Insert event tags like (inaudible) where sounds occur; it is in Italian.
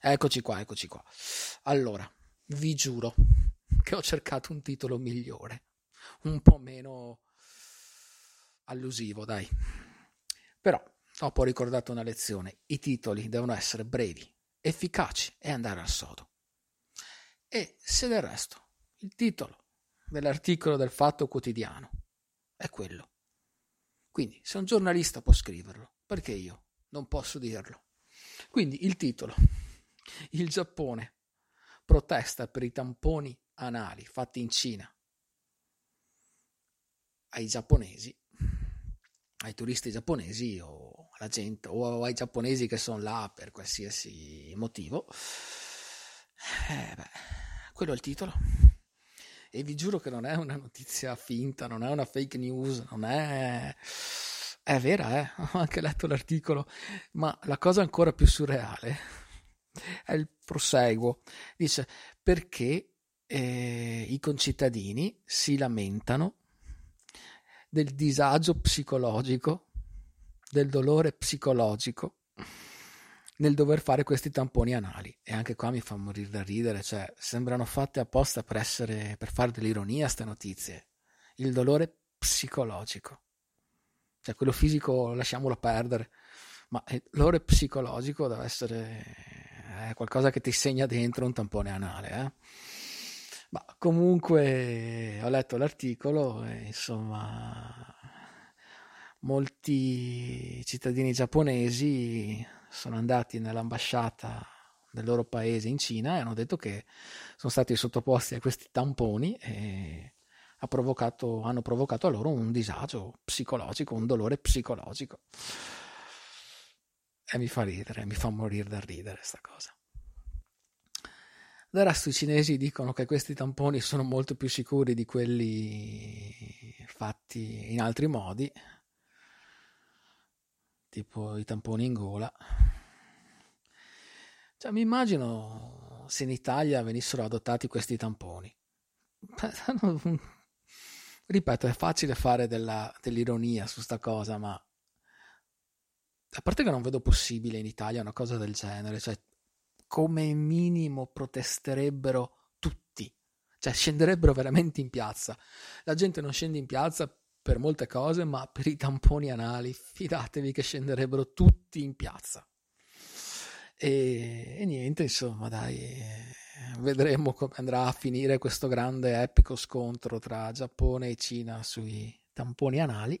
Eccoci qua, eccoci qua. Allora, vi giuro (laughs) che ho cercato un titolo migliore, un po' meno allusivo, dai. Però dopo ho ricordato una lezione. I titoli devono essere brevi, efficaci e andare al sodo. E se del resto il titolo dell'articolo del Fatto Quotidiano è quello. Quindi se un giornalista può scriverlo, perché io non posso dirlo? Quindi il titolo. Il Giappone protesta per i tamponi anali fatti in Cina ai giapponesi, ai turisti giapponesi o alla gente o ai giapponesi che sono là per qualsiasi motivo. Eh, beh, quello è il titolo. E vi giuro che non è una notizia finta, non è una fake news, non è... È vera, eh? (laughs) Ho anche letto l'articolo, ma la cosa ancora più surreale è il proseguo. Dice, perché eh, i concittadini si lamentano del disagio psicologico, del dolore psicologico nel dover fare questi tamponi anali. E anche qua mi fa morire da ridere, cioè sembrano fatte apposta per essere per fare dell'ironia queste notizie. Il dolore psicologico. Cioè quello fisico lasciamolo perdere, ma il dolore psicologico deve essere eh, qualcosa che ti segna dentro un tampone anale, eh? Ma comunque ho letto l'articolo e insomma molti cittadini giapponesi sono andati nell'ambasciata del loro paese in Cina e hanno detto che sono stati sottoposti a questi tamponi e ha provocato, hanno provocato a loro un disagio psicologico, un dolore psicologico. E mi fa ridere, mi fa morire da ridere questa cosa. Del resto i cinesi dicono che questi tamponi sono molto più sicuri di quelli fatti in altri modi, tipo i tamponi in gola. Cioè, mi immagino se in Italia venissero adottati questi tamponi. (laughs) Ripeto, è facile fare della, dell'ironia su sta cosa, ma a parte che non vedo possibile in Italia una cosa del genere, cioè come minimo protesterebbero tutti, cioè scenderebbero veramente in piazza. La gente non scende in piazza per molte cose, ma per i tamponi anali, fidatevi che scenderebbero tutti in piazza. E, e niente, insomma, dai, vedremo come andrà a finire questo grande epico scontro tra Giappone e Cina sui tamponi anali.